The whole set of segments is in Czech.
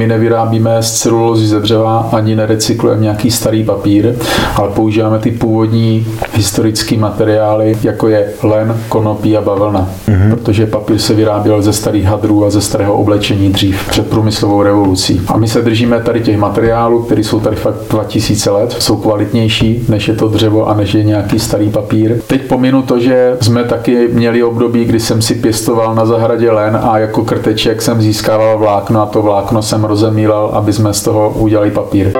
My nevyrábíme z celulózy ze dřeva ani nerecyklujeme nějaký starý papír, ale používáme ty původní historické materiály, jako je len, konopí a bavlna. Mm-hmm. Protože papír se vyráběl ze starých hadrů a ze starého oblečení dřív před průmyslovou revolucí. A my se držíme tady těch materiálů, které jsou tady fakt 2000 let, jsou kvalitnější, než je to dřevo a než je nějaký starý papír. Teď pominu to, že jsme taky měli období, kdy jsem si pěstoval na zahradě len a jako krteček jsem získával vlákno a to vlákno jsem rozemílal, aby jsme z toho udělali papír.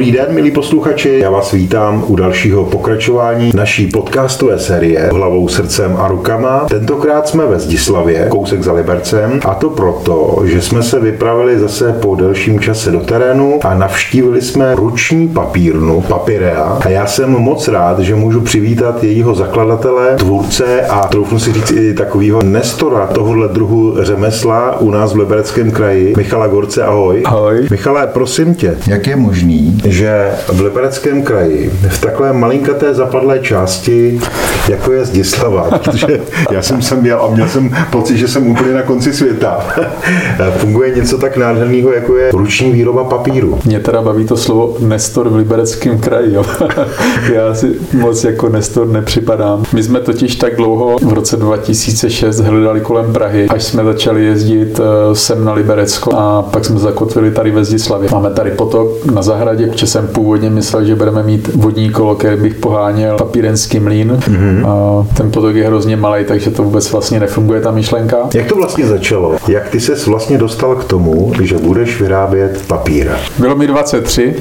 Dobrý den, milí posluchači, já vás vítám u dalšího pokračování naší podcastové série Hlavou, srdcem a rukama. Tentokrát jsme ve Zdislavě, kousek za Libercem, a to proto, že jsme se vypravili zase po delším čase do terénu a navštívili jsme ruční papírnu Papirea. A já jsem moc rád, že můžu přivítat jejího zakladatele, tvůrce a troufnu si říct i takového nestora tohohle druhu řemesla u nás v Libereckém kraji, Michala Gorce, ahoj. Ahoj. Michale, prosím tě, jak je možný, že v Libereckém kraji, v takové malinkaté zapadlé části, jako je Zdislava, protože já jsem sem měl a měl jsem pocit, že jsem úplně na konci světa, funguje něco tak nádherného, jako je ruční výroba papíru. Mě teda baví to slovo Nestor v Libereckém kraji. Jo. Já si moc jako Nestor nepřipadám. My jsme totiž tak dlouho v roce 2006 hledali kolem Prahy, až jsme začali jezdit eh, sem na Liberecko a pak jsme zakotvili tady ve Zdislavě. Máme tady potok na zahradě, protože jsem původně myslel, že budeme mít vodní kolo, který bych poháněl papírenský mlín. Mm-hmm. A ten potok je hrozně malý, takže to vůbec vlastně nefunguje ta myšlenka. Jak to vlastně začalo? Jak ty ses vlastně dostal k tomu, že budeš vyrábět papír? Bylo mi 23,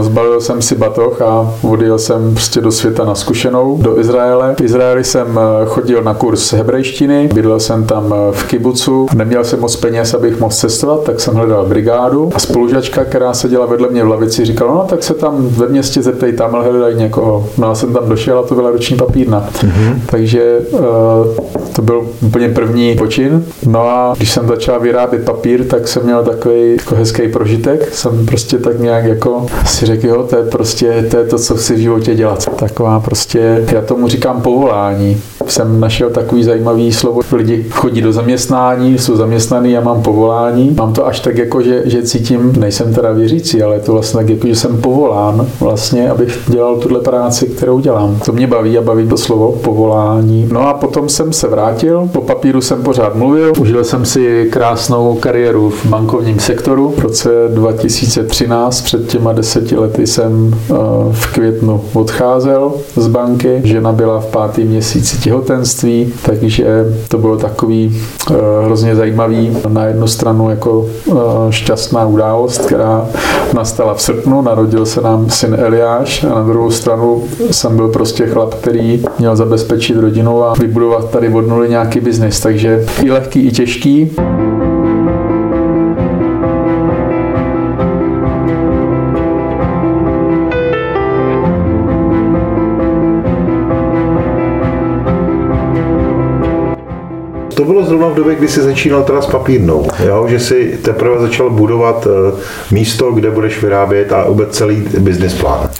zbalil jsem si batoh a odjel jsem prostě do světa na zkušenou, do Izraele. V Izraeli jsem chodil na kurz hebrejštiny, bydlel jsem tam v kibucu, neměl jsem moc peněz, abych mohl cestovat, tak jsem hledal brigádu a spolužačka, která seděla vedle mě v lavici, říkala, no tak se tam ve městě zeptej, tam hledají někoho. No já jsem tam došel a to byla ruční papírna. Mm-hmm. Takže uh, to byl úplně první počin. No a když jsem začal vyrábět papír, tak jsem měl takový jako hezký prožitek. Jsem prostě tak nějak jako si řekl, jo, to je prostě to, je to, co chci v životě dělat. Taková prostě, já tomu říkám povolání. Jsem našel takový zajímavý slovo. Lidi chodí do zaměstnání, jsou zaměstnaný, já mám povolání. Mám to až tak jako, že, že cítím, nejsem teda věřící, ale je to vlastně tak jako, že jsem povolán vlastně, abych dělal tuhle práci, kterou dělám. To mě baví a baví to slovo povolání. No a potom jsem se vrátil, po papíru jsem pořád mluvil, užil jsem si krásnou kariéru v bankovním sektoru. V roce 2013, před těma deseti lety jsem eh, v květnu odcházel z banky. Žena byla v pátém měsíci těhotenství, takže to bylo takový eh, hrozně zajímavý. Na jednu stranu jako eh, šťastná událost, která nastala v srpnu, narodil se nám syn Eliáš a na druhou stranu jsem byl prostě chlap, který měl zabezpečit rodinu a vybudovat tady od nuly nějaký biznis, takže i lehký, i těžký. Bylo zrovna v době, kdy jsi začínal teda s papírnou, jo? že jsi teprve začal budovat eh, místo, kde budeš vyrábět a vůbec celý business plán.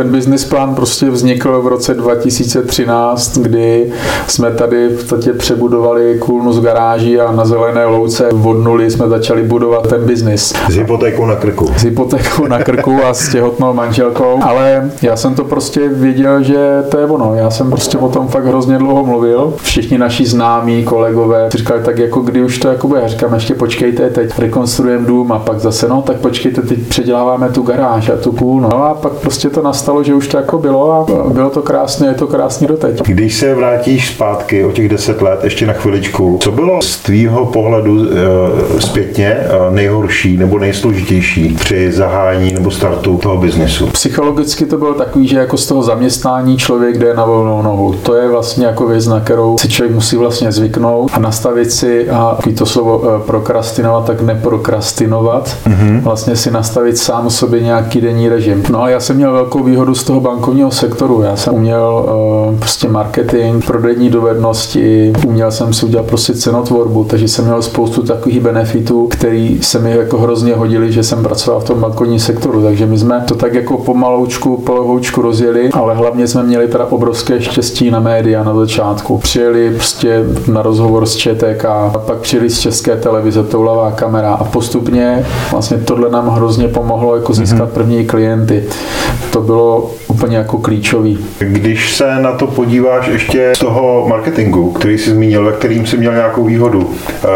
Ten business plán prostě vznikl v roce 2013, kdy jsme tady v podstatě přebudovali kůlnu z garáží a na zelené louce od nuly jsme začali budovat ten biznis. S hypotékou na krku. S hypotékou na krku a s těhotnou manželkou, ale já jsem to prostě věděl, že to je ono. Já jsem prostě o tom fakt hrozně dlouho mluvil. Všichni naši známí, kolegové říkali tak jako kdy už to jako bude. Já říkám, ještě počkejte, teď rekonstruujeme dům a pak zase no, tak počkejte, teď předěláváme tu garáž a tu kůlnu. No a pak prostě to nastalo, že už to jako bylo a bylo to krásné, je to krásný doteď. Když se vrátíš zpátky o těch deset let, ještě na chviličku, co bylo z tvýho pohledu e, zpětně e, nejhorší nebo nejsložitější při zahájení nebo startu toho biznesu? Psychologicky to bylo takový, že jako z toho zaměstnání člověk jde na volnou nohu. To je vlastně jako věc, na kterou si člověk musí vlastně zvyknout a nastavit si, a to slovo e, prokrastinovat, tak neprokrastinovat, mm-hmm. vlastně si nastavit sám sobě nějaký denní režim. No a já jsem měl velkou výhodu výhodu z toho bankovního sektoru. Já jsem uměl uh, prostě marketing, prodejní dovednosti, uměl jsem si udělat prostě cenotvorbu, takže jsem měl spoustu takových benefitů, který se mi jako hrozně hodili, že jsem pracoval v tom bankovním sektoru. Takže my jsme to tak jako pomaloučku, polohoučku rozjeli, ale hlavně jsme měli teda obrovské štěstí na média na začátku. Přijeli prostě na rozhovor s ČTK, a pak přijeli z České televize, toulavá kamera a postupně vlastně tohle nám hrozně pomohlo jako získat mm-hmm. první klienty. To bylo úplně jako klíčový. Když se na to podíváš ještě z toho marketingu, který jsi zmínil, ve kterým jsi měl nějakou výhodu, eh,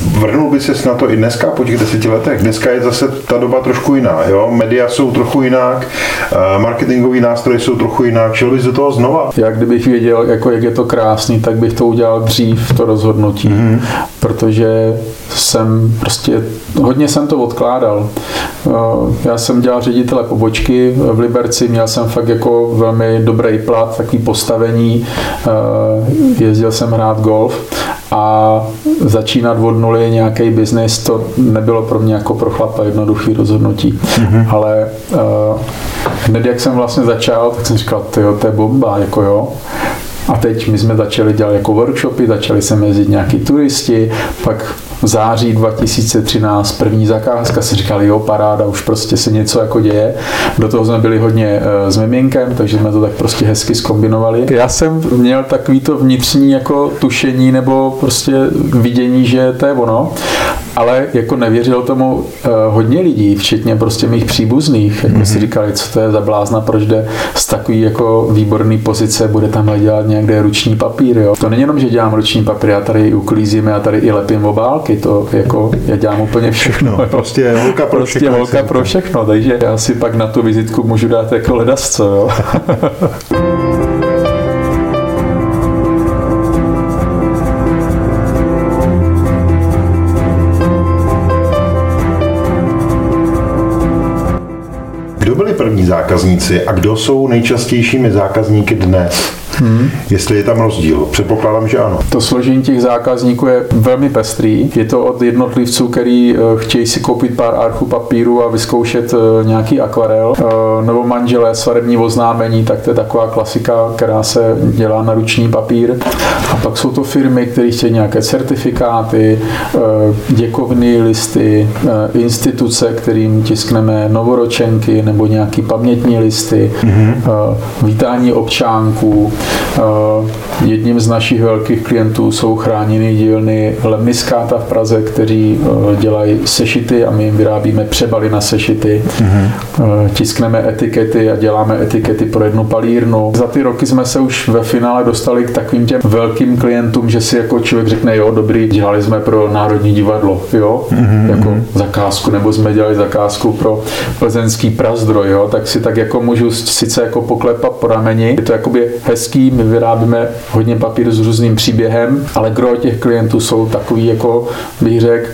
Vrnul by se na to i dneska po těch deseti letech. Dneska je zase ta doba trošku jiná. Jo? Media jsou trochu jinak, eh, marketingový nástroje jsou trochu jinak. Šel bys do toho znova? Já kdybych věděl, jako jak je to krásný, tak bych to udělal dřív, to rozhodnutí. Mm-hmm. Protože jsem prostě, hodně jsem to odkládal. Eh, já jsem dělal ředitele pobočky v Liberci, měl jsem fakt jako velmi dobrý plat, takový postavení, eh, jezdil jsem hrát golf a začínat od nuly nějaký biznis, to nebylo pro mě jako pro chlapa jednoduchý rozhodnutí. Mm-hmm. Ale uh, hned jak jsem vlastně začal, tak jsem říkal, to je bomba, jako jo. A teď my jsme začali dělat jako workshopy, začali se jezdit nějaký turisti, pak v září 2013 první zakázka, si říkali, jo, paráda, už prostě se něco jako děje. Do toho jsme byli hodně uh, s miminkem, takže jsme to tak prostě hezky skombinovali. Já jsem měl takový to vnitřní jako tušení nebo prostě vidění, že to je ono, ale jako nevěřil tomu uh, hodně lidí, včetně prostě mých příbuzných, jako mm-hmm. si říkali, co to je za blázna, proč jde z takový jako výborný pozice, bude tam dělat někde ruční papír, jo. To není jenom, že dělám ruční papír, já tady uklízím, já tady i lepím obálky, taky to jako, já dělám úplně všechno. všechno prostě holka pro prostě všechno. holka pro všechno, takže já si pak na tu vizitku můžu dát jako ledasco, jo. Kdo byli první zákazníci a kdo jsou nejčastějšími zákazníky dnes? Hmm. Jestli je tam rozdíl. Předpokládám, že ano. To složení těch zákazníků je velmi pestrý. Je to od jednotlivců, který eh, chtějí si koupit pár archů papíru a vyzkoušet eh, nějaký akvarel, eh, nebo manželé svarební oznámení, tak to je taková klasika, která se dělá na ruční papír. A pak jsou to firmy, které chtějí nějaké certifikáty, děkovny listy, instituce, kterým tiskneme novoročenky nebo nějaký pamětní listy, mm-hmm. vítání občánků, jedním z našich velkých klientů jsou chráněné dílny Lemniskáta v Praze, kteří eh, dělají sešity a my jim vyrábíme přebaly na sešity. Mm-hmm. Tiskneme etikety a děláme etikety pro jednu palírnu. Za ty roky jsme se už ve finále dostali k takovým těm velkým klientům, že si jako člověk řekne, jo, dobrý, dělali jsme pro Národní divadlo, jo, mm-hmm. jako zakázku, nebo jsme dělali zakázku pro plzeňský prazdroj, jo, tak si tak jako můžu sice jako poklepat po rameni, je to jakoby hezký hezký, my vyrábíme hodně papíru s různým příběhem, ale gro těch klientů jsou takový, jako bych řekl,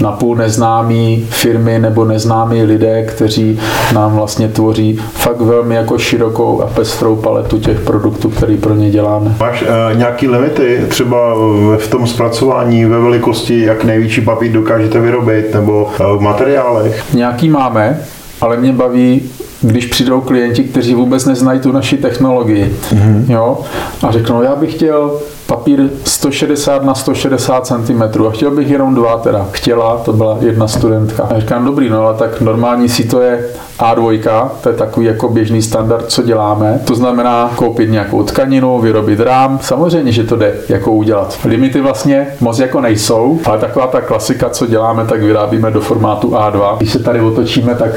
napůl neznámí firmy nebo neznámí lidé, kteří nám vlastně tvoří fakt velmi jako širokou a pestrou paletu těch produktů, které pro ně děláme. Máš uh, nějaký limity třeba v tom zpracování, ve velikosti, jak největší papír dokážete vyrobit nebo uh, v materiálech? Nějaký máme, ale mě baví když přijdou klienti, kteří vůbec neznají tu naši technologii, mm-hmm. jo, a řeknou, já bych chtěl papír 160 na 160 cm a chtěl bych jenom dva teda. Chtěla, to byla jedna studentka. A říkám, dobrý, no ale tak normální si to je A2, to je takový jako běžný standard, co děláme. To znamená koupit nějakou tkaninu, vyrobit rám. Samozřejmě, že to jde jako udělat. Limity vlastně moc jako nejsou, ale taková ta klasika, co děláme, tak vyrábíme do formátu A2. Když se tady otočíme, tak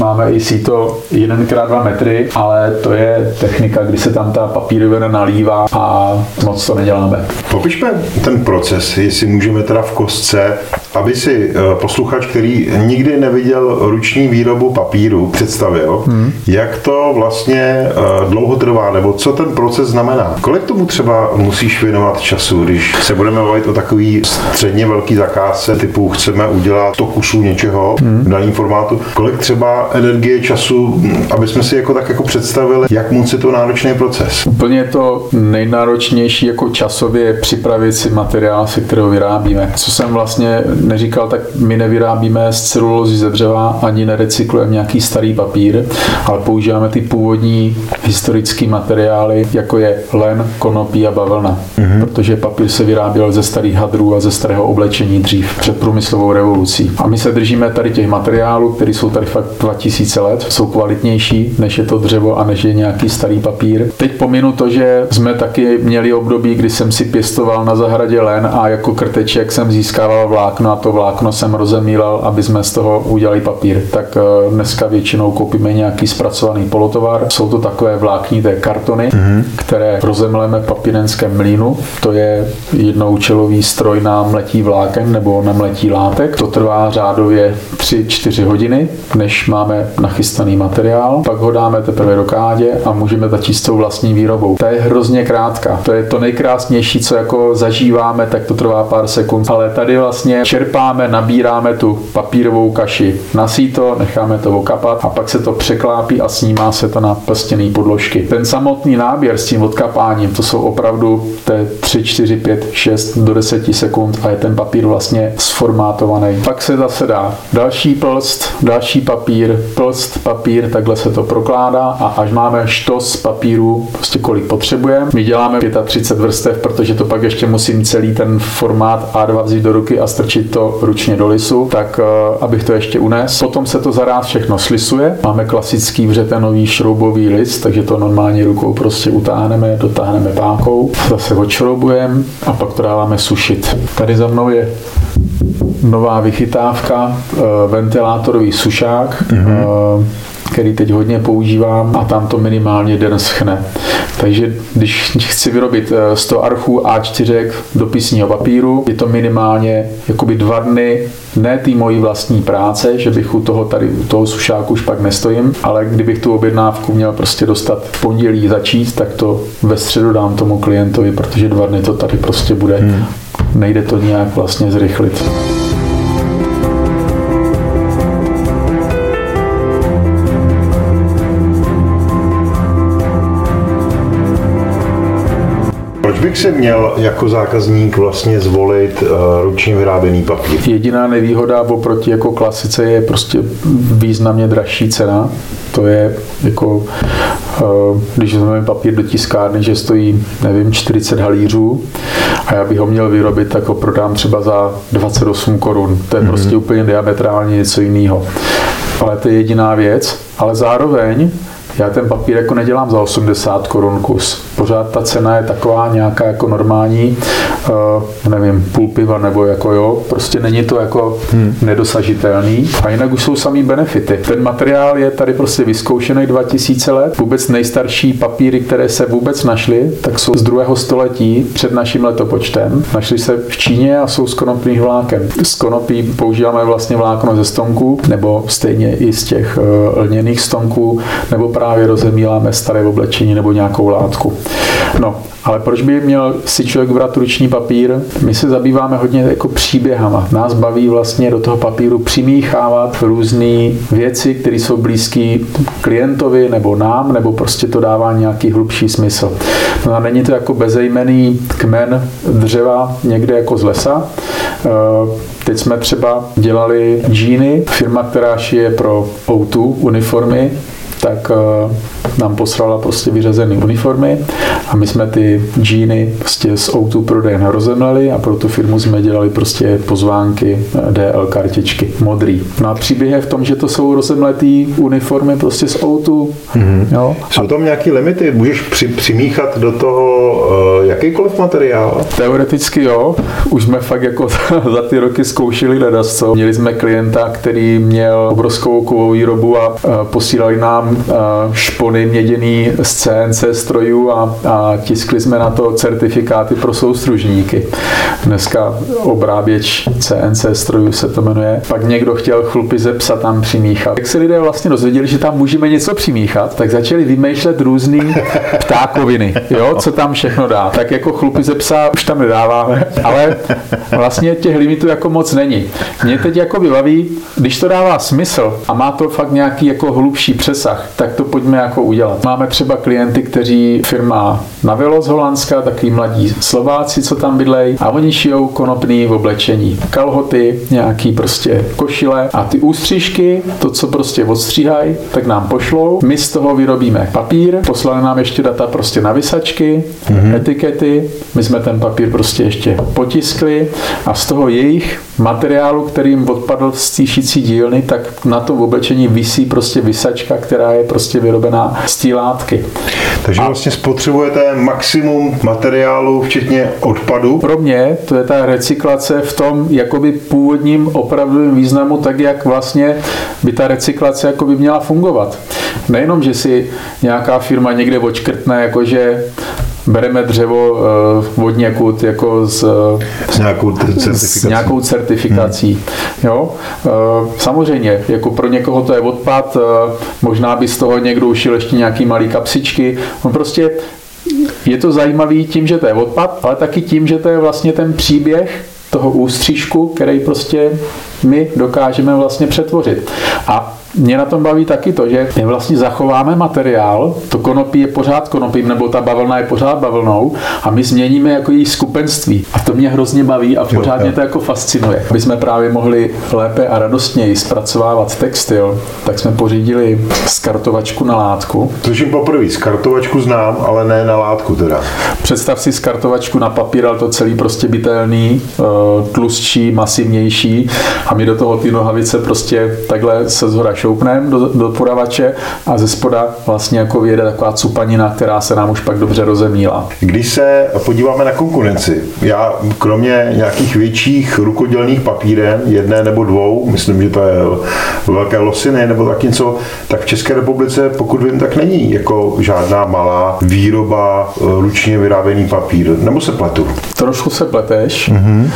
máme i síto 1x2 metry, ale to je technika, kdy se tam ta papírovina nalívá a moc to není děláme. Popišme ten proces, jestli můžeme teda v kostce, aby si eh, posluchač, který nikdy neviděl ruční výrobu papíru, představil, hmm. jak to vlastně eh, dlouho trvá, nebo co ten proces znamená. Kolik tomu třeba musíš věnovat času, když se budeme bavit o takový středně velký zakázce, typu chceme udělat to kusů něčeho hmm. v daném formátu, kolik třeba energie, času aby jsme si jako tak jako představili, jak moc je to náročný proces. Úplně to nejnáročnější jako časově připravit si materiál, se kterého vyrábíme. Co jsem vlastně neříkal, tak my nevyrábíme z celulózy ze dřeva, ani nerecyklujeme nějaký starý papír, ale používáme ty původní historické materiály, jako je len, konopí a bavlna. Mm-hmm. Protože papír se vyráběl ze starých hadrů a ze starého oblečení dřív před průmyslovou revolucí. A my se držíme tady těch materiálů, které jsou tady fakt 2000 let, jsou kvalitnější, než je to dřevo a než je nějaký starý papír. Teď pominu to, že jsme taky měli období, kdy jsem si pěstoval na zahradě len a jako krteček jsem získával vlákno a to vlákno jsem rozemílal, aby jsme z toho udělali papír. Tak eh, dneska většinou koupíme nějaký zpracovaný polotovar. Jsou to takové vláknité kartony, mm-hmm. které rozemleme papírenském mlínu. To je jednoučelový stroj na mletí vláken nebo na mletí látek. To trvá řádově 3-4 hodiny, než máme nachystaný materiál. Pak ho dáme teprve do kádě a můžeme začít s tou vlastní výrobou. To je hrozně krátká. To je to nejkrásnější, co jako zažíváme, tak to trvá pár sekund. Ale tady vlastně čerpáme, nabíráme tu papírovou kaši na síto, necháme to okapat a pak se to překlápí a snímá se to na prstěný podložky. Ten samotný náběr s tím odkapáním, to jsou opravdu 3, 4, 5, 6 do 10 sekund a je ten papír vlastně sformátovaný. Pak se zase dá další plst, další papír, plst, papír, takhle se to prokládá a až máme štos papíru, prostě kolik potřebujeme. My děláme 35 vrstev, protože to pak ještě musím celý ten formát A2 vzít do ruky a strčit to ručně do lisu, tak eh, abych to ještě unes. Potom se to zaráz všechno slisuje. Máme klasický vřetenový šroubový list, takže to normálně rukou prostě utáhneme, dotáhneme pákou, zase odšroubujeme a pak to dáváme sušit. Tady za mnou je nová vychytávka, eh, ventilátorový sušák, mm-hmm který teď hodně používám a tam to minimálně den schne. Takže když chci vyrobit 100 eh, archů A4 dopisního papíru, je to minimálně jakoby dva dny ne té mojí vlastní práce, že bych u toho tady, u toho sušáku už pak nestojím, ale kdybych tu objednávku měl prostě dostat v pondělí začít, tak to ve středu dám tomu klientovi, protože dva dny to tady prostě bude. Hmm. Nejde to nějak vlastně zrychlit. bych si měl jako zákazník vlastně zvolit uh, ručně vyráběný papír? Jediná nevýhoda oproti jako klasice je prostě významně dražší cena. To je jako, uh, když vezmeme papír do tiskárny, že stojí, nevím, 40 halířů a já bych ho měl vyrobit, tak ho prodám třeba za 28 korun. To je mm-hmm. prostě úplně diametrálně něco jiného. Ale to je jediná věc. Ale zároveň já ten papír jako nedělám za 80 korun kus. Pořád ta cena je taková nějaká jako normální, uh, nevím, půl piva nebo jako jo, prostě není to jako hmm. nedosažitelný. A jinak už jsou samý benefity. Ten materiál je tady prostě vyzkoušený 2000 let. Vůbec nejstarší papíry, které se vůbec našly, tak jsou z druhého století před naším letopočtem. Našly se v Číně a jsou z konopných vláken. Z konopí používáme vlastně vlákno ze stonku, nebo stejně i z těch uh, lněných stonků, nebo právě právě rozemíláme staré oblečení nebo nějakou látku. No, ale proč by měl si člověk brát ruční papír? My se zabýváme hodně jako příběhama. Nás baví vlastně do toho papíru přimíchávat různé věci, které jsou blízké klientovi nebo nám, nebo prostě to dává nějaký hlubší smysl. No a není to jako bezejmený kmen dřeva někde jako z lesa. Eh, teď jsme třeba dělali džíny, firma, která šije pro O2 uniformy, tak eh, nám poslala prostě vyřazené uniformy a my jsme ty džíny prostě z Outu prodejen rozemleli a pro tu firmu jsme dělali prostě pozvánky eh, DL kartičky modrý. No a příběh je v tom, že to jsou rozemletý uniformy prostě z Outu. Mm-hmm. Jo? Jsou tam nějaké limity? Můžeš při, přimíchat do toho uh, jakýkoliv materiál? Teoreticky jo. Už jsme fakt jako za ty roky zkoušeli ledas, co. Měli jsme klienta, který měl obrovskou kovou výrobu a uh, posílali nám uh, špony vyměděný z CNC strojů a, a tiskli jsme na to certifikáty pro soustružníky. Dneska obráběč CNC strojů se to jmenuje. Pak někdo chtěl chlupy ze psa tam přimíchat. Jak se lidé vlastně dozvěděli, že tam můžeme něco přimíchat, tak začali vymýšlet různý ptákoviny, jo, co tam všechno dá. Tak jako chlupy ze psa už tam nedáváme, ale vlastně těch limitů jako moc není. Mě teď jako vybaví, když to dává smysl a má to fakt nějaký jako hlubší přesah, tak to pojďme jako udělat. Máme třeba klienty, kteří firma Navilo z Holandska, takový mladí Slováci, co tam bydlej, a oni šijou konopný v oblečení. Kalhoty, nějaký prostě košile a ty ústřížky, to, co prostě odstříhají, tak nám pošlou. My z toho vyrobíme papír, poslali nám ještě data prostě na vysačky, mm-hmm. etikety, my jsme ten papír prostě ještě potiskli a z toho jejich materiálu, který jim odpadl z tíšící dílny, tak na tom oblečení visí prostě vysačka, která je prostě vyrobená z té látky. Takže a vlastně spotřebujete maximum materiálu, včetně odpadu? Pro mě to je ta recyklace v tom jakoby původním opravdovém významu, tak jak vlastně by ta recyklace jakoby měla fungovat. Nejenom, že si nějaká firma někde očkrtne, jakože bereme dřevo uh, od někud jako z, s, nějakou certifikací. s nějakou certifikací. Hmm. Jo? Uh, samozřejmě, jako pro někoho to je odpad, uh, možná by z toho někdo ušil ještě nějaký malý kapsičky. On prostě je to zajímavý tím, že to je odpad, ale taky tím, že to je vlastně ten příběh toho ústřížku, který prostě my dokážeme vlastně přetvořit. A mě na tom baví taky to, že my vlastně zachováme materiál, to konopí je pořád konopím, nebo ta bavlna je pořád bavlnou a my změníme jako její skupenství. A to mě hrozně baví a pořád mě to jako fascinuje. Aby jsme právě mohli lépe a radostněji zpracovávat textil, tak jsme pořídili skartovačku na látku. Což poprvé, skartovačku znám, ale ne na látku teda. Představ si skartovačku na papír, ale to celý prostě bytelný, eh, tlustší, masivnější a my do toho ty nohavice prostě takhle se zhora šoupneme do, do podavače a ze spoda vlastně jako vyjede taková cupanina, která se nám už pak dobře rozemíla. Když se podíváme na konkurenci, já kromě nějakých větších rukodělných papíren, jedné nebo dvou, myslím, že to je velké losiny nebo tak něco, tak v České republice, pokud vím, tak není jako žádná malá výroba eh, ručně vyráběný papír. Nebo se pletu? Trošku se pleteš. Mm-hmm.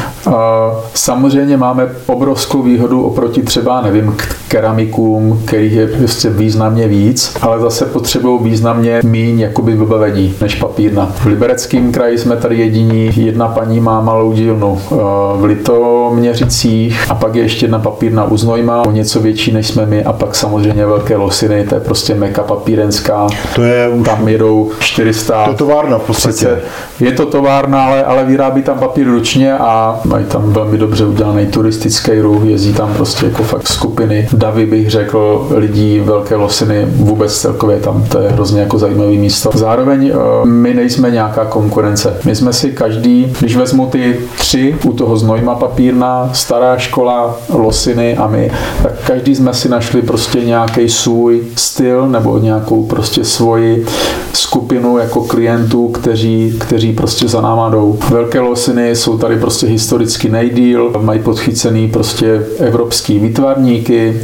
Samozřejmě máme obrovskou výhodu oproti třeba, nevím, keramikům, kterých je prostě významně víc, ale zase potřebují významně míň jakoby vybavení než papírna. V Libereckém kraji jsme tady jediní, jedna paní má malou dílnu eh, v Litoměřicích a pak je ještě jedna papírna u Znojma, o něco větší než jsme my a pak samozřejmě velké losiny, to je prostě meka papírenská. To je už... Tam jedou 400. To je továrna v podstatě. Je to továrna, ale, ale vyrábí tam papír ručně a mají tam velmi dobře udělaný turistický ruch, jezdí tam prostě jako fakt skupiny davy bych řekl lidí Velké Losiny vůbec celkově tam, to je hrozně jako zajímavý místo. Zároveň eh, my nejsme nějaká konkurence. My jsme si každý, když vezmu ty tři u toho Znojma papírna, stará škola, Losiny a my, tak každý jsme si našli prostě nějaký svůj styl nebo nějakou prostě svoji skupinu jako klientů, kteří, kteří prostě za náma jdou. Velké Losiny jsou tady prostě historicky nejdíl, mají podchycený prostě evropský výtvarníky,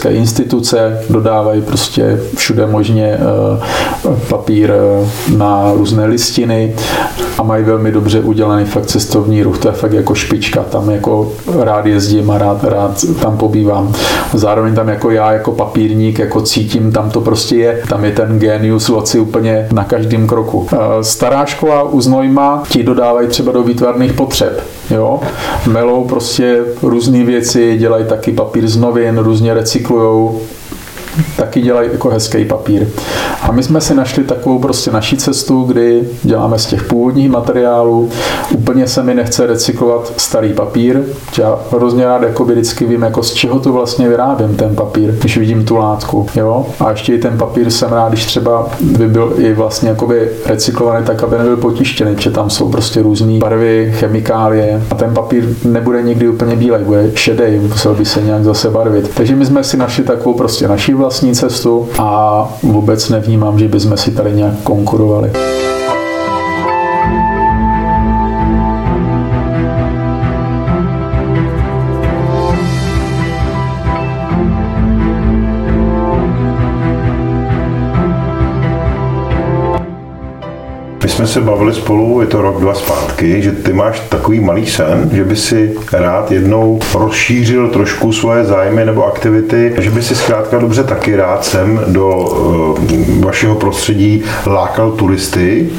evropské instituce, dodávají prostě všude možně eh, papír eh, na různé listiny a mají velmi dobře udělaný fakt cestovní ruch, to je fakt jako špička, tam jako rád jezdím a rád, rád tam pobývám. Zároveň tam jako já jako papírník jako cítím, tam to prostě je, tam je ten genius loci úplně na každém kroku. Eh, stará škola u Znojma ti dodávají třeba do výtvarných potřeb, jo, melou prostě různé věci, dělají taky papír z novin, různě equal taky dělají jako hezký papír. A my jsme si našli takovou prostě naší cestu, kdy děláme z těch původních materiálů. Úplně se mi nechce recyklovat starý papír. Já hrozně rád jako vždycky vím, jako z čeho to vlastně vyrábím ten papír, když vidím tu látku. Jo? A ještě i ten papír jsem rád, když třeba by byl i vlastně jakoby recyklovaný tak, aby nebyl potištěný, protože tam jsou prostě různé barvy, chemikálie a ten papír nebude nikdy úplně bílej, bude šedý, musel by se nějak zase barvit. Takže my jsme si našli takovou prostě naší vlastní cestu a vůbec nevnímám, že bychom si tady nějak konkurovali. Jsme se bavili spolu, je to rok, dva zpátky, že ty máš takový malý sen, že by si rád jednou rozšířil trošku svoje zájmy nebo aktivity, že by si zkrátka dobře taky rád sem do uh, vašeho prostředí lákal turisty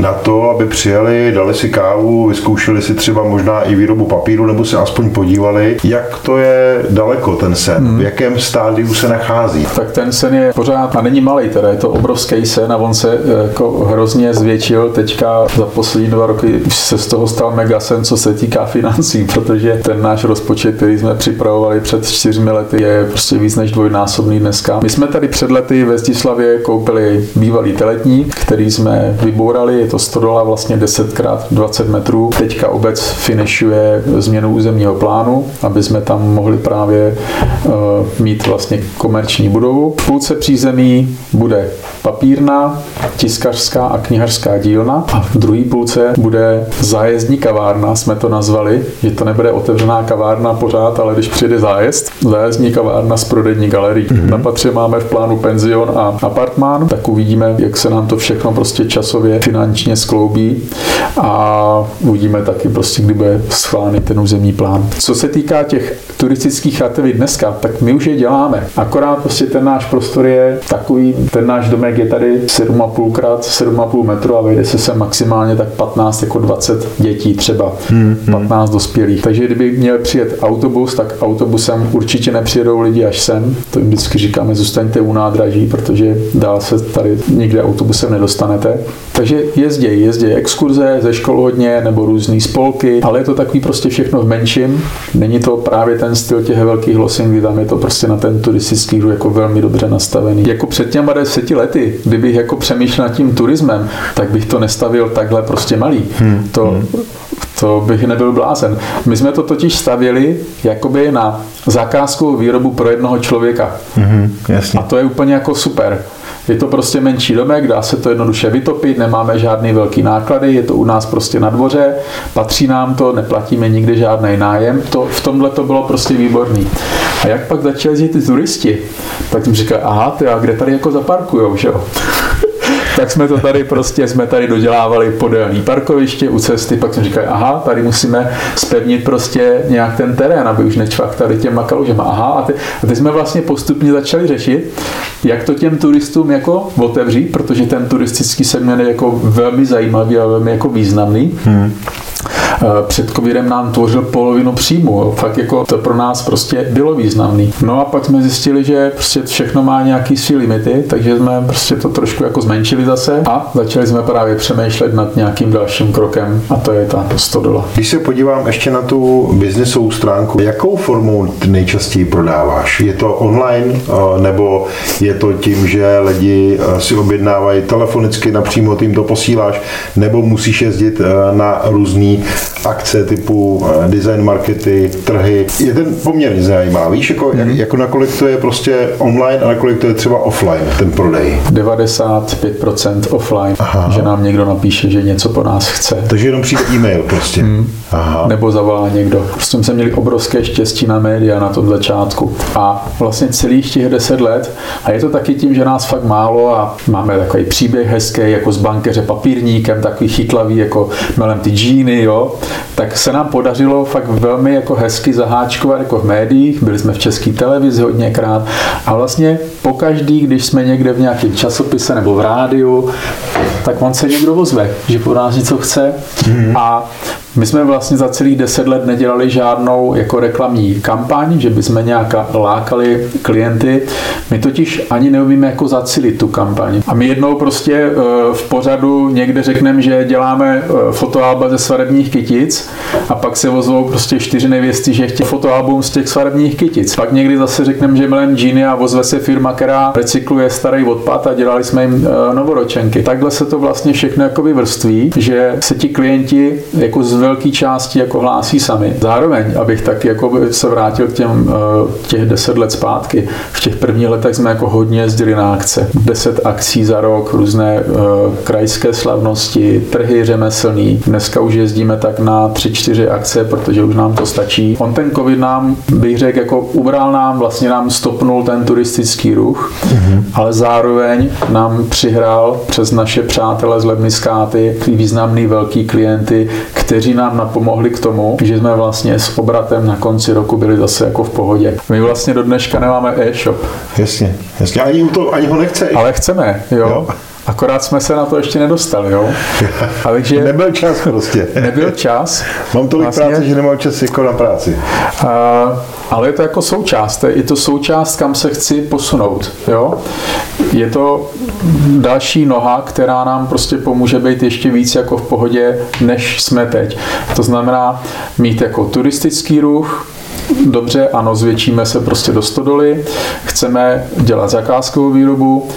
na to, aby přijeli, dali si kávu, vyzkoušeli si třeba možná i výrobu papíru, nebo se aspoň podívali, jak to je daleko ten sen, hmm. v jakém stádiu se nachází. Tak ten sen je pořád, a není malý, teda je to obrovský sen a on se eh, jako hrozně zvětšil teďka za poslední dva roky se z toho stal mega sen, co se týká financí, protože ten náš rozpočet, který jsme připravovali před čtyřmi lety, je prostě víc než dvojnásobný dneska. My jsme tady před lety ve Zdislavě koupili bývalý teletník, který jsme vybourali, je to 100 dola vlastně 10 x 20 metrů. Teďka obec finišuje změnu územního plánu, aby jsme tam mohli právě uh, mít vlastně komerční budovu. V půlce přízemí bude papírna, tiskařská a knihařská dílna a v druhé půlce bude zájezdní kavárna, jsme to nazvali, že to nebude otevřená kavárna pořád, ale když přijde zájezd, zájezdní kavárna s prodejní galerií. Mm-hmm. Na patře máme v plánu penzion a apartmán, tak uvidíme, jak se nám to všechno prostě časově finančně skloubí a uvidíme taky prostě, kdy bude schválený ten územní plán. Co se týká těch turistických aktivit dneska, tak my už je děláme. Akorát prostě ten náš prostor je takový, ten náš domek je tady 7,5 krát 7,5 metru a vejde se sem maximálně tak 15 jako 20 dětí třeba, hmm, 15 hmm. dospělých. Takže kdyby měl přijet autobus, tak autobusem určitě nepřijedou lidi až sem. To jim vždycky říkáme, zůstaňte u nádraží, protože dál se tady nikde autobusem nedostanete. Takže jezdí, jezdí exkurze ze škol hodně nebo různé spolky, ale je to takový prostě všechno v menším. Není to právě ten styl těch velkých losin, kdy tam je to prostě na ten turistický ruch jako velmi dobře nastavený. Jako před těma deseti lety, kdybych jako přemýšlel nad tím turismem, tak bych to nestavil takhle prostě malý. Hmm. To, hmm. to bych nebyl blázen. My jsme to totiž stavili jakoby na zakázkovou výrobu pro jednoho člověka. Hmm, jasně. A to je úplně jako super. Je to prostě menší domek, dá se to jednoduše vytopit, nemáme žádný velký náklady, je to u nás prostě na dvoře, patří nám to, neplatíme nikdy žádný nájem. To, v tomhle to bylo prostě výborný. A jak pak začali jít ty turisti, tak jsem říkal, aha, ty, a kde tady jako zaparkujou, že jo? Tak jsme to tady prostě, jsme tady dodělávali podélný parkoviště u cesty, pak jsme říkali, aha, tady musíme spevnit prostě nějak ten terén, aby už nečvak tady těma kalužema. Aha, a, ty, a ty jsme vlastně postupně začali řešit, jak to těm turistům jako otevřít, protože ten turistický segment je jako velmi zajímavý a velmi jako významný. Hmm. Eh, před covidem nám tvořil polovinu příjmu. Fakt jako to pro nás prostě bylo významný. No a pak jsme zjistili, že prostě všechno má nějaký svý limity, takže jsme prostě to trošku jako zmenšili zase a začali jsme právě přemýšlet nad nějakým dalším krokem a to je ta 100 dola. Když se podívám ještě na tu biznesovou stránku, jakou formou nejčastěji prodáváš? Je to online eh, nebo je to tím, že lidi eh, si objednávají telefonicky, napřímo tím to posíláš, nebo musíš jezdit na různý akce typu eh, design markety, trhy. Je ten poměrně zajímavý, víš, jako, jak, mhm. jako nakolik to je prostě online a nakolik to je třeba offline, ten prodej. 95% offline, Aha. že nám někdo napíše, že něco po nás chce. Takže jenom přijde e-mail prostě. Mm. Aha. Nebo zavolá někdo. Prostě jsme měli obrovské štěstí na média na tom začátku. A vlastně celých těch deset let, a je to taky tím, že nás fakt málo a máme takový příběh hezký, jako z bankeře papírníkem, takový chytlavý, jako melem ty džíny, jo, tak se nám podařilo fakt velmi jako hezky zaháčkovat jako v médiích, byli jsme v české televizi hodněkrát. A vlastně pokaždý, když jsme někde v nějakém časopise nebo v rádiu, tak on se někdo ozve, že po nás něco chce. Mm-hmm. a my jsme vlastně za celých deset let nedělali žádnou jako reklamní kampaň, že bychom nějak lákali klienty. My totiž ani neumíme jako zacilit tu kampaň. A my jednou prostě eh, v pořadu někde řekneme, že děláme eh, fotoalba ze svadebních kytic a pak se vozou prostě čtyři nevěsty, že chtějí fotoalbum z těch svadebních kytic. Pak někdy zase řekneme, že milem džíny a vozve se firma, která recykluje starý odpad a dělali jsme jim eh, novoročenky. Takhle se to vlastně všechno jako vrství, že se ti klienti jako zve velké části jako hlásí sami. Zároveň, abych tak jako se vrátil k těm eh, těch deset let zpátky, v těch prvních letech jsme jako hodně jezdili na akce. Deset akcí za rok, různé uh, krajské slavnosti, trhy řemeslný. Dneska už jezdíme tak na tři, čtyři akce, protože už nám to stačí. On ten covid nám, bych řekl, jako ubral nám, vlastně nám stopnul ten turistický ruch, mm-hmm. ale zároveň nám přihrál přes naše přátele z Lebniskáty významný velký klienty, kteří nám napomohli k tomu, že jsme vlastně s obratem na konci roku byli zase jako v pohodě. My vlastně do dneška nemáme e-shop. Jasně, jasně. Ani, to, ani ho nechce. Ale chceme, jo. jo. Akorát jsme se na to ještě nedostali, jo? A takže nebyl čas prostě. Nebyl čas. Mám tolik vlastně, práce, že nemám čas jako na práci. A, ale je to jako součást. Je to součást, kam se chci posunout, jo? Je to další noha, která nám prostě pomůže být ještě víc jako v pohodě, než jsme teď. To znamená mít jako turistický ruch, dobře, ano, zvětšíme se prostě do stodoly, chceme dělat zakázkovou výrobu,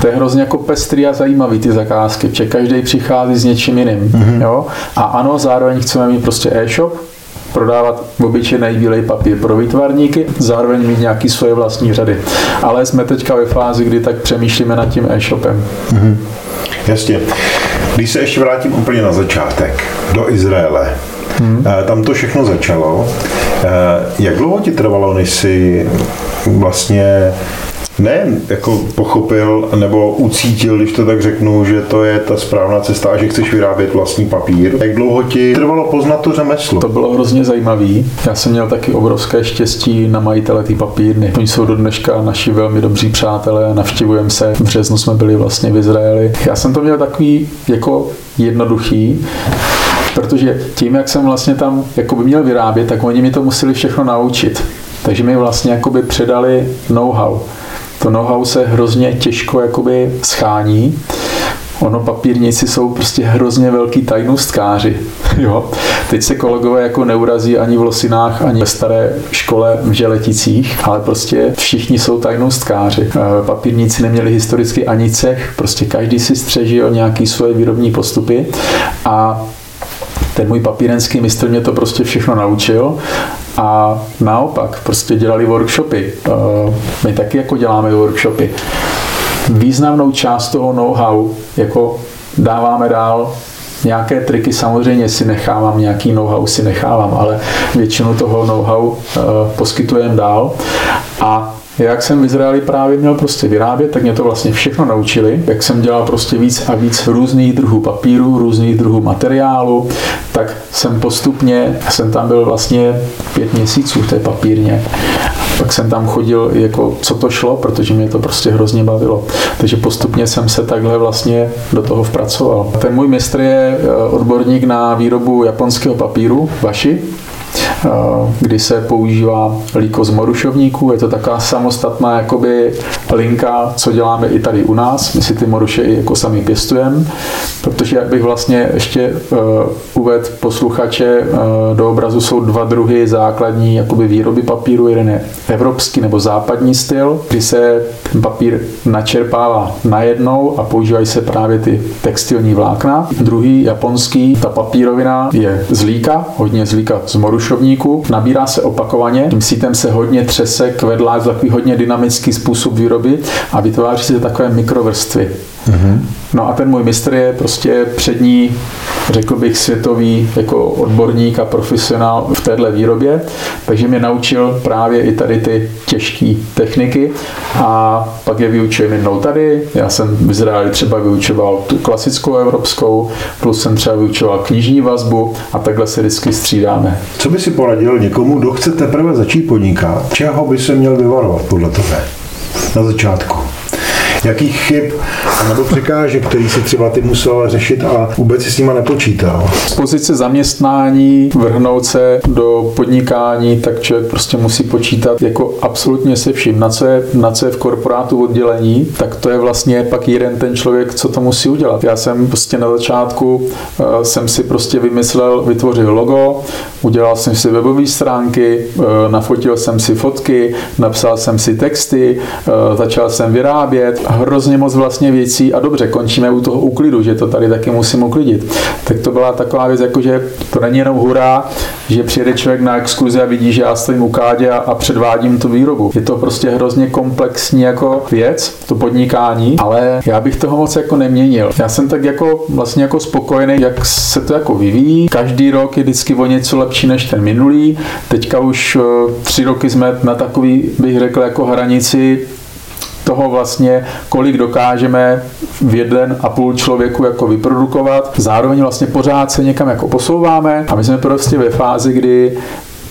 to je hrozně jako pestrý a zajímavý ty zakázky, protože každý přichází s něčím jiným. Mm-hmm. Jo? A ano, zároveň chceme mít prostě e-shop, prodávat obyčejný bílej papír pro výtvarníky, zároveň mít nějaký svoje vlastní řady. Ale jsme teďka ve fázi, kdy tak přemýšlíme nad tím e-shopem. Mm-hmm. Jasně. Když se ještě vrátím úplně na začátek, do Izraele, Hmm. Tam to všechno začalo. Eh, jak dlouho ti trvalo, než si vlastně ne jako pochopil nebo ucítil, když to tak řeknu, že to je ta správná cesta a že chceš vyrábět vlastní papír. Jak dlouho ti trvalo poznat to řemeslo? To bylo hrozně zajímavý. Já jsem měl taky obrovské štěstí na majitele té papírny. Oni jsou do dneška naši velmi dobří přátelé, navštěvujeme se. V březnu jsme byli vlastně v Izraeli. Já jsem to měl takový jako jednoduchý, protože tím, jak jsem vlastně tam jako by měl vyrábět, tak oni mi to museli všechno naučit. Takže mi vlastně jakoby předali know-how. To know-how se hrozně těžko jakoby schání. Ono papírníci jsou prostě hrozně velký tajnostkáři. Jo? Teď se kolegové jako neurazí ani v Losinách, ani ve staré škole v Želeticích, ale prostě všichni jsou tajnostkáři. E, papírníci neměli historicky ani cech, prostě každý si střežil nějaký svoje výrobní postupy a ten můj papírenský mistr mě to prostě všechno naučil a naopak prostě dělali workshopy. Eh, my taky jako děláme workshopy. Významnou část toho know-how jako dáváme dál Nějaké triky samozřejmě si nechávám, nějaký know-how si nechávám, ale většinu toho know-how uh, poskytujeme dál. A jak jsem v Izraeli právě měl prostě vyrábět, tak mě to vlastně všechno naučili, jak jsem dělal prostě víc a víc různých druhů papíru, různých druhů materiálu, tak jsem postupně, jsem tam byl vlastně pět měsíců v té papírně, pak jsem tam chodil, jako co to šlo, protože mě to prostě hrozně bavilo. Takže postupně jsem se takhle vlastně do toho vpracoval. Ten můj mistr je eh, odborník na výrobu japonského papíru, vaši, kdy se používá líko z morušovníků. Je to taková samostatná jakoby linka, co děláme i tady u nás. My si ty moruše i jako sami pěstujeme, protože jak bych vlastně ještě uh, uvedl posluchače uh, do obrazu, jsou dva druhy základní jakoby výroby papíru. Jeden je evropský nebo západní styl, kdy se ten papír načerpává najednou a používají se právě ty textilní vlákna. Druhý japonský, ta papírovina je z líka, hodně z líka z morušovníků podniku, nabírá se opakovaně, tím sítem se hodně třese, kvedlá, takový hodně dynamický způsob výroby a vytváří se takové mikrovrstvy. Mm-hmm. No a ten můj mistr je prostě přední, řekl bych, světový jako odborník a profesionál v téhle výrobě, takže mě naučil právě i tady ty těžké techniky a pak je vyučujem jednou tady. Já jsem v Izraeli třeba vyučoval tu klasickou evropskou, plus jsem třeba vyučoval knižní vazbu a takhle se vždycky střídáme. Co by si poradil někomu, kdo chce teprve začít podnikat? Čeho by se měl vyvarovat podle tebe na začátku? Jakých chyb nebo překážek, který si třeba ty musel řešit a vůbec si s nima nepočítal? Z pozice zaměstnání, vrhnout se do podnikání, tak člověk prostě musí počítat jako absolutně se vším. Na co je, na co je v korporátu oddělení, tak to je vlastně pak jeden ten člověk, co to musí udělat. Já jsem prostě na začátku uh, jsem si prostě vymyslel, vytvořil logo, udělal jsem si webové stránky, uh, nafotil jsem si fotky, napsal jsem si texty, uh, začal jsem vyrábět hrozně moc vlastně věcí a dobře, končíme u toho úklidu, že to tady taky musím uklidit. Tak to byla taková věc, jako že to není jenom hurá, že přijede člověk na exkluzi a vidí, že já stojím u kádě a, a předvádím tu výrobu. Je to prostě hrozně komplexní jako věc, to podnikání, ale já bych toho moc jako neměnil. Já jsem tak jako vlastně jako spokojený, jak se to jako vyvíjí. Každý rok je vždycky o něco lepší než ten minulý. Teďka už eh, tři roky jsme na takový, bych řekl, jako hranici toho vlastně, kolik dokážeme v jeden a půl člověku jako vyprodukovat. Zároveň vlastně pořád se někam jako posouváme a my jsme prostě ve fázi, kdy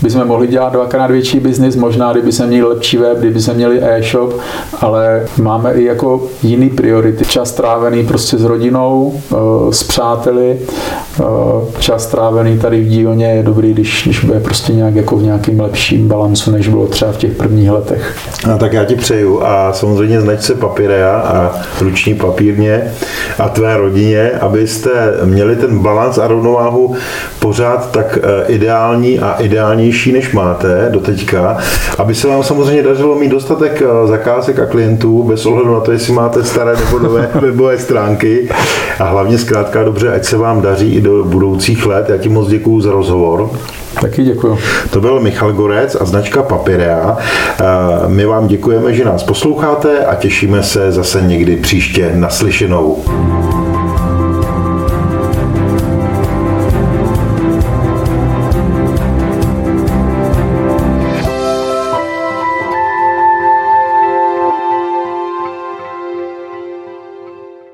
bychom mohli dělat dvakrát větší biznis, možná kdyby jsme měli lepší web, kdyby jsme měli e-shop, ale máme i jako jiný priority. Čas trávený prostě s rodinou, eh, s přáteli, eh, čas trávený tady v dílně je dobrý, když, když bude prostě nějak jako v nějakým lepším balancu, než bylo třeba v těch prvních letech. No, tak já ti přeju a samozřejmě znač se papírea a ruční papírně a tvé rodině, abyste měli ten balans a rovnováhu pořád tak eh, ideální a ideální úspěšnější, než máte do teďka, aby se vám samozřejmě dařilo mít dostatek eh, zakázek a klientů, bez ohledu na to, jestli máte staré nebo nové webové stránky. A hlavně zkrátka dobře, ať se vám daří i do budoucích let. Já ti moc děkuji za rozhovor. Taky děkuji. To byl Michal Gorec a značka Papirea. Eh, my vám děkujeme, že nás posloucháte a těšíme se zase někdy příště naslyšenou.